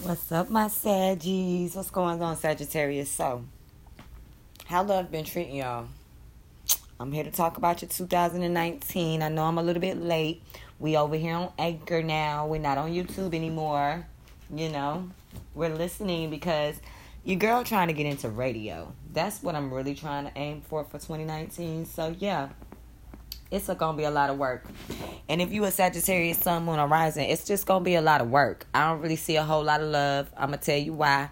What's up, my Saggies? What's going on, Sagittarius? So, how love been treating y'all? I'm here to talk about your 2019. I know I'm a little bit late. We over here on Anchor now. We're not on YouTube anymore. You know, we're listening because your girl trying to get into radio. That's what I'm really trying to aim for for 2019. So yeah, it's gonna be a lot of work. And if you a Sagittarius, Sun, Moon, or Rising, it's just gonna be a lot of work. I don't really see a whole lot of love. I'm gonna tell you why.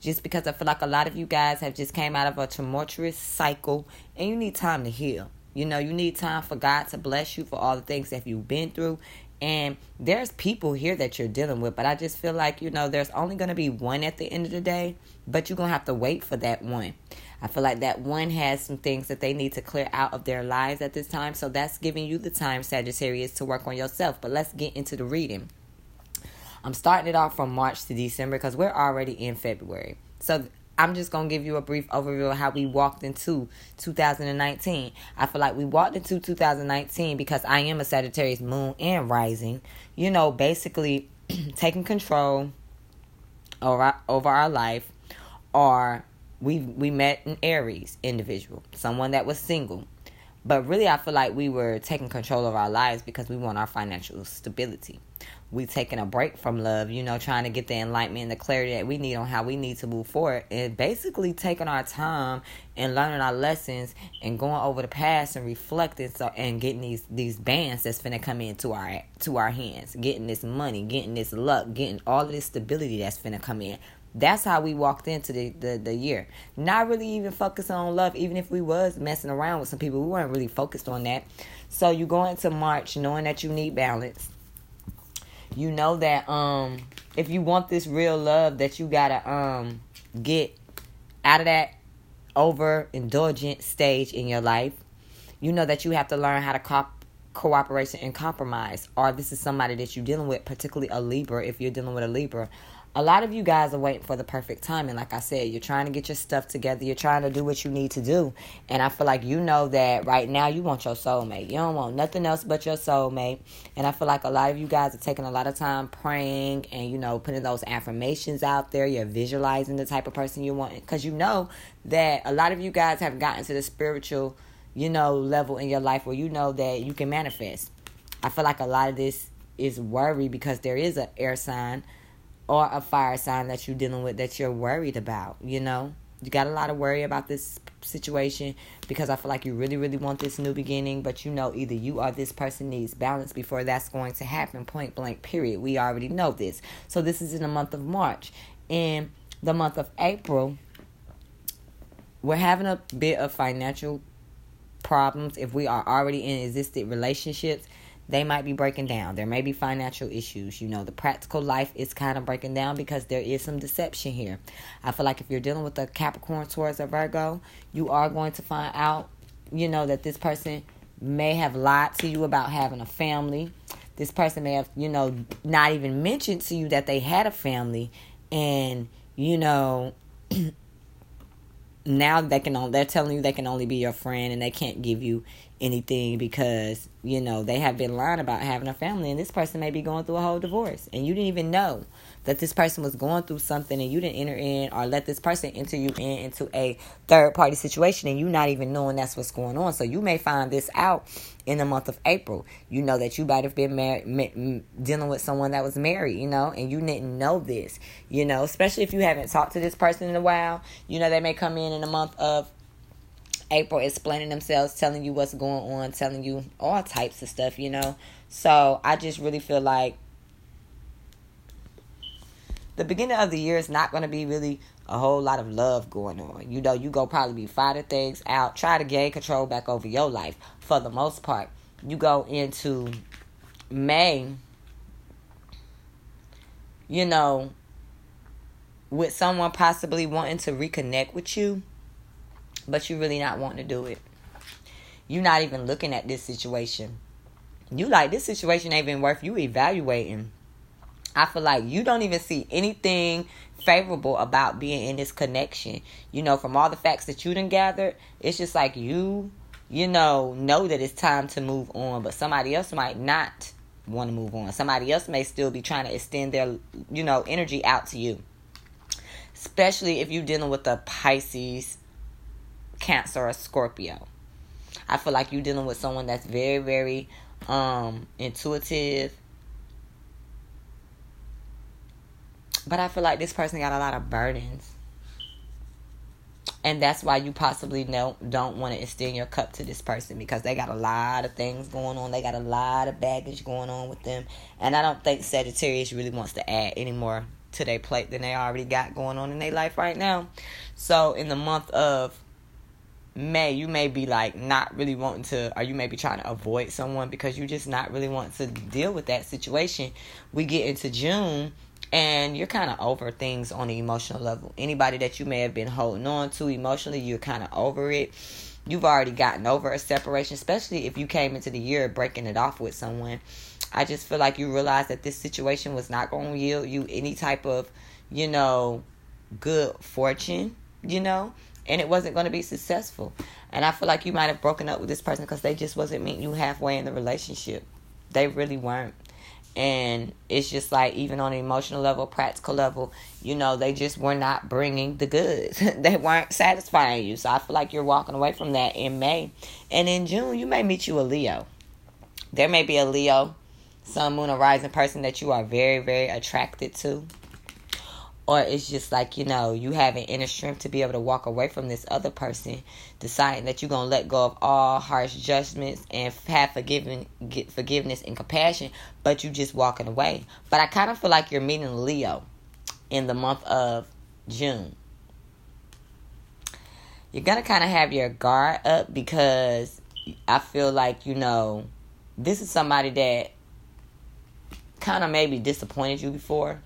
Just because I feel like a lot of you guys have just came out of a tumultuous cycle, and you need time to heal. You know, you need time for God to bless you for all the things that you've been through. And there's people here that you're dealing with, but I just feel like, you know, there's only going to be one at the end of the day, but you're going to have to wait for that one. I feel like that one has some things that they need to clear out of their lives at this time. So that's giving you the time, Sagittarius, to work on yourself. But let's get into the reading. I'm starting it off from March to December because we're already in February. So I'm just going to give you a brief overview of how we walked into 2019. I feel like we walked into 2019 because I am a Sagittarius moon and rising. You know, basically taking control over, over our life or we we met an Aries individual, someone that was single. But really I feel like we were taking control of our lives because we want our financial stability. We taking a break from love, you know, trying to get the enlightenment and the clarity that we need on how we need to move forward and basically taking our time and learning our lessons and going over the past and reflecting so and getting these these bands that's finna come into our to our hands, getting this money, getting this luck, getting all of this stability that's finna come in that's how we walked into the, the, the year. Not really even focused on love, even if we was messing around with some people, we weren't really focused on that. So you go into March knowing that you need balance. You know that um if you want this real love that you gotta um get out of that over indulgent stage in your life. You know that you have to learn how to cop cooperation and compromise. Or this is somebody that you're dealing with, particularly a Libra, if you're dealing with a Libra a lot of you guys are waiting for the perfect time. And like I said, you're trying to get your stuff together. You're trying to do what you need to do. And I feel like you know that right now you want your soulmate. You don't want nothing else but your soulmate. And I feel like a lot of you guys are taking a lot of time praying and, you know, putting those affirmations out there. You're visualizing the type of person you want. Because you know that a lot of you guys have gotten to the spiritual, you know, level in your life where you know that you can manifest. I feel like a lot of this is worry because there is an air sign or a fire sign that you're dealing with that you're worried about, you know? You got a lot of worry about this situation because I feel like you really, really want this new beginning, but you know either you or this person needs balance before that's going to happen, point blank, period. We already know this. So this is in the month of March. In the month of April, we're having a bit of financial problems if we are already in existing relationships they might be breaking down. There may be financial issues. You know, the practical life is kind of breaking down because there is some deception here. I feel like if you're dealing with a Capricorn, Taurus, or Virgo, you are going to find out, you know, that this person may have lied to you about having a family. This person may have, you know, not even mentioned to you that they had a family. And, you know, now they can they're telling you they can only be your friend and they can't give you anything because you know they have been lying about having a family and this person may be going through a whole divorce. And you didn't even know that this person was going through something and you didn't enter in or let this person enter you in into a third party situation and you not even knowing that's what's going on. So you may find this out in the month of april. You know that you might have been married dealing with someone that was married you know and you didn't know this you know especially if you haven't talked to this person in a while. You know they may come in in the month of April explaining themselves, telling you what's going on, telling you all types of stuff, you know. So I just really feel like the beginning of the year is not going to be really a whole lot of love going on. You know, you go probably be fighting things out, try to gain control back over your life for the most part. You go into May, you know, with someone possibly wanting to reconnect with you but you really not wanting to do it. You're not even looking at this situation. You like this situation ain't even worth you evaluating. I feel like you don't even see anything favorable about being in this connection. You know, from all the facts that you done gathered, it's just like you, you know, know that it's time to move on, but somebody else might not want to move on. Somebody else may still be trying to extend their, you know, energy out to you. Especially if you're dealing with a Pisces, Cancer, or Scorpio. I feel like you're dealing with someone that's very, very um, intuitive. But I feel like this person got a lot of burdens and that's why you possibly don't don't want to extend your cup to this person because they got a lot of things going on they got a lot of baggage going on with them and i don't think sagittarius really wants to add any more to their plate than they already got going on in their life right now so in the month of may you may be like not really wanting to or you may be trying to avoid someone because you just not really want to deal with that situation we get into june and you're kind of over things on the emotional level. Anybody that you may have been holding on to emotionally, you're kind of over it. You've already gotten over a separation, especially if you came into the year breaking it off with someone. I just feel like you realize that this situation was not going to yield you any type of, you know, good fortune, you know, and it wasn't going to be successful. And I feel like you might have broken up with this person because they just wasn't meeting you halfway in the relationship. They really weren't. And it's just like even on an emotional level practical level you know they just were not bringing the goods. They weren't satisfying you. So i feel like you're walking away from that in may. And in june you may meet you a leo. There may be a leo sun moon or rising person that you are very very attracted to or it's just like you know you having inner strength to be able to walk away from this other person deciding that you're gonna let go of all harsh judgments and have forgiving get forgiveness and compassion but you just walking away. But i kind of feel like you're meeting leo in the month of june. You're gonna kind of have your guard up because i feel like you know this is somebody that kind of maybe disappointed you before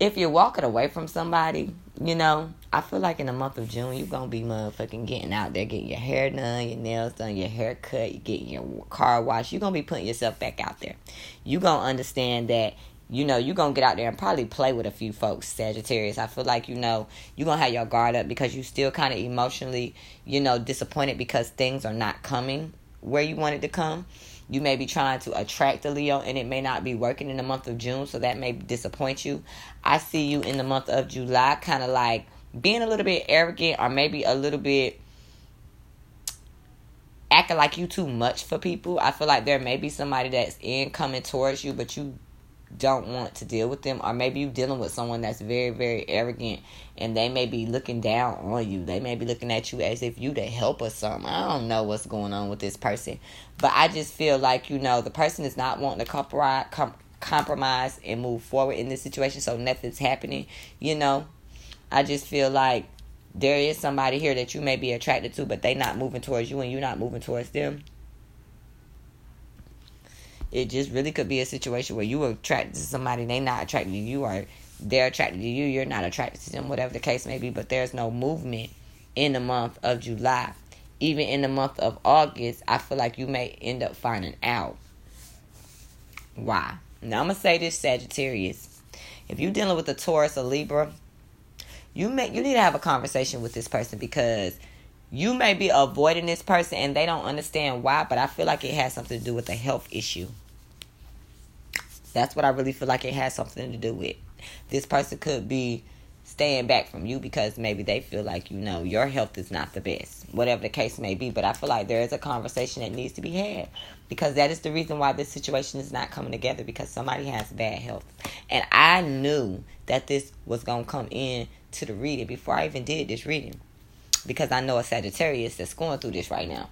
if you're walking away from somebody, you know, I feel like in the month of June, you're going to be motherfucking getting out there, getting your hair done, your nails done, your hair cut, you getting your car washed. You're going to be putting yourself back out there. You're going to understand that, you know, you're going to get out there and probably play with a few folks, Sagittarius. I feel like, you know, you're going to have your guard up because you still kind of emotionally, you know, disappointed because things are not coming where you wanted to come you may be trying to attract a Leo and it may not be working in the month of June, so that may disappoint you. I see you in the month of July kind of like being a little bit arrogant or maybe a little bit acting like you too much for people. I feel like there may be somebody that's in coming towards you, but you don't want to deal with them or maybe you're dealing with someone that's very very arrogant and they may be looking down on you. They may be looking at you as if you to help or something. I don't know what's going on with this person. But i just feel like you know the person is not wanting to compromise com- compromise and move forward in this situation so nothing's happening you know? I just feel like there is somebody here that you may be attracted to but they not moving towards you and you're not moving towards them it just really could be a situation where you are attracted to somebody they not attracted to you or they're attracted to you, you're not attracted to them, whatever the case may be, but there's no movement in the month of July. Even in the month of August, I feel like you may end up finding out. Why? Now I'm gonna say this Sagittarius. If you're dealing with a Taurus or Libra, you may you need to have a conversation with this person because you may be avoiding this person and they don't understand why, but I feel like it has something to do with a health issue. That's what I really feel like it has something to do with. This person could be staying back from you because maybe they feel like you know your health is not the best, whatever the case may be. But I feel like there is a conversation that needs to be had because that is the reason why this situation is not coming together because somebody has bad health. And I knew that this was gonna come in to the reading before I even did this reading because I know a Sagittarius that's going through this right now.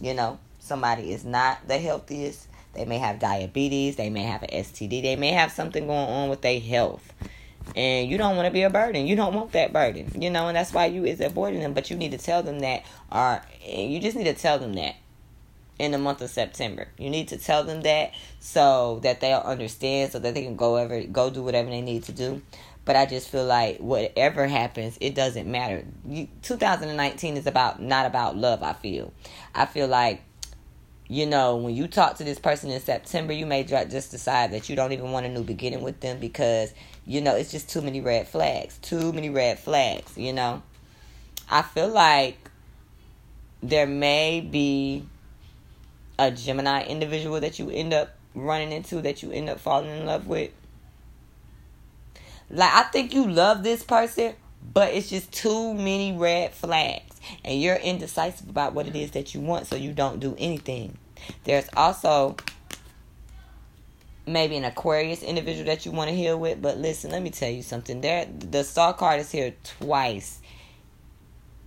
You know, somebody is not the healthiest. They may have diabetes. They may have an STD. They may have something going on with their health. And you don't want to be a burden. You don't want that burden. You know, and that's why you is avoiding them. But you need to tell them that, or you just need to tell them that in the month of September. You need to tell them that so that they'll understand, so that they can go ever go do whatever they need to do. But I just feel like whatever happens, it doesn't matter. You, 2019 is about not about love. I feel. I feel like you know, when you talk to this person in September, you may just decide that you don't even want a new beginning with them because, you know, it's just too many red flags. Too many red flags, you know. I feel like there may be a Gemini individual that you end up running into that you end up falling in love with. Like I think you love this person, but it's just too many red flags and you're indecisive about what it is that you want so you don't do anything. There's also maybe an Aquarius individual that you want to heal with, but listen, let me tell you something. There the star card is here twice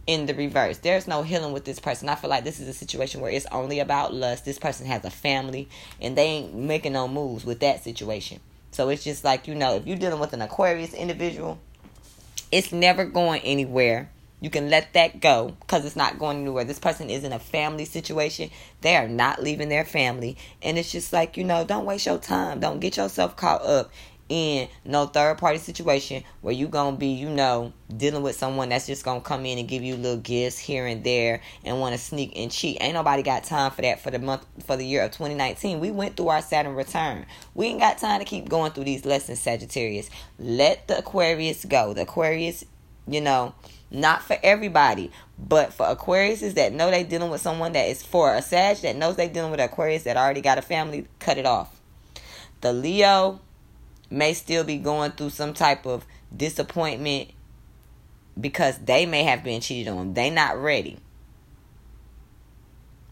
in the reverse. There's no healing with this person. I feel like this is a situation where it's only about lust. This person has a family and they ain't making no moves with that situation. So it's just like, you know, if you're dealing with an Aquarius individual, it's never going anywhere. You can let that go because it's not going anywhere. This person is in a family situation. They are not leaving their family. And it's just like, you know, don't waste your time. Don't get yourself caught up in no third party situation where you gonna be, you know, dealing with someone that's just gonna come in and give you little gifts here and there and wanna sneak and cheat. Ain't nobody got time for that for the month for the year of 2019. We went through our Saturn return. We ain't got time to keep going through these lessons, Sagittarius. Let the Aquarius go. The Aquarius, you know, not for everybody, but for Aquariuses that know they dealing with someone that is for a Sag that knows they dealing with Aquarius that already got a family, cut it off. The Leo may still be going through some type of disappointment because they may have been cheated on. They not ready.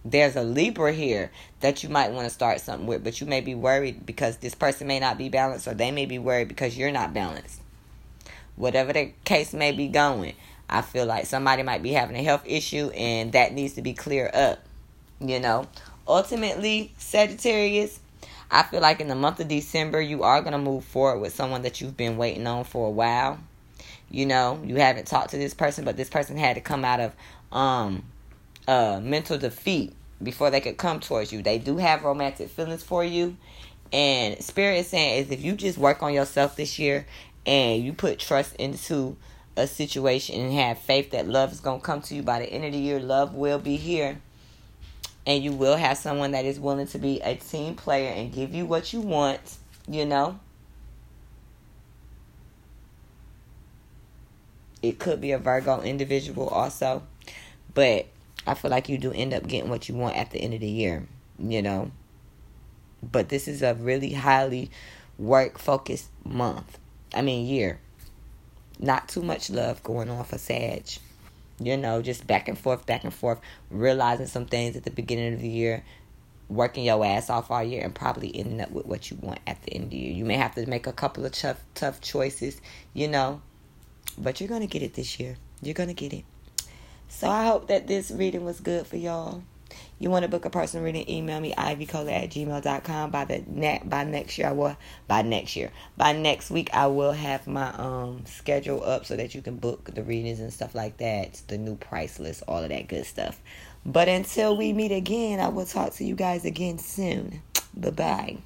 There's a Libra here that you might want to start something with, but you may be worried because this person may not be balanced, or they may be worried because you're not balanced. Whatever the case may be going, I feel like somebody might be having a health issue and that needs to be cleared up. You know, ultimately, Sagittarius, I feel like in the month of December, you are going to move forward with someone that you've been waiting on for a while. You know, you haven't talked to this person, but this person had to come out of um uh mental defeat before they could come towards you. They do have romantic feelings for you. And Spirit is saying is if you just work on yourself this year and you put trust into a situation and have faith that love is going to come to you by the end of the year, love will be here and you will have someone that is willing to be a team player and give you what you want, you know. It could be a Virgo individual also, but I feel like you do end up getting what you want at the end of the year, you know. But this is a really highly work focused month. I mean, year. Not too much love going on for Sag you know, just back and forth, back and forth, realizing some things at the beginning of the year, working your ass off all year, and probably ending up with what you want at the end of the year. You may have to make a couple of tough, tough choices, you know, but you're gonna get it this year. You're gonna get it. So I hope that this reading was good for y'all you want to book a personal reading, email me ivycola at gmail.com. By the ne- by next year I will by next year. By next week I will have my um schedule up so that you can book the readings and stuff like that. The new price list, all of that good stuff. But until we meet again, I will talk to you guys again soon. Bye bye.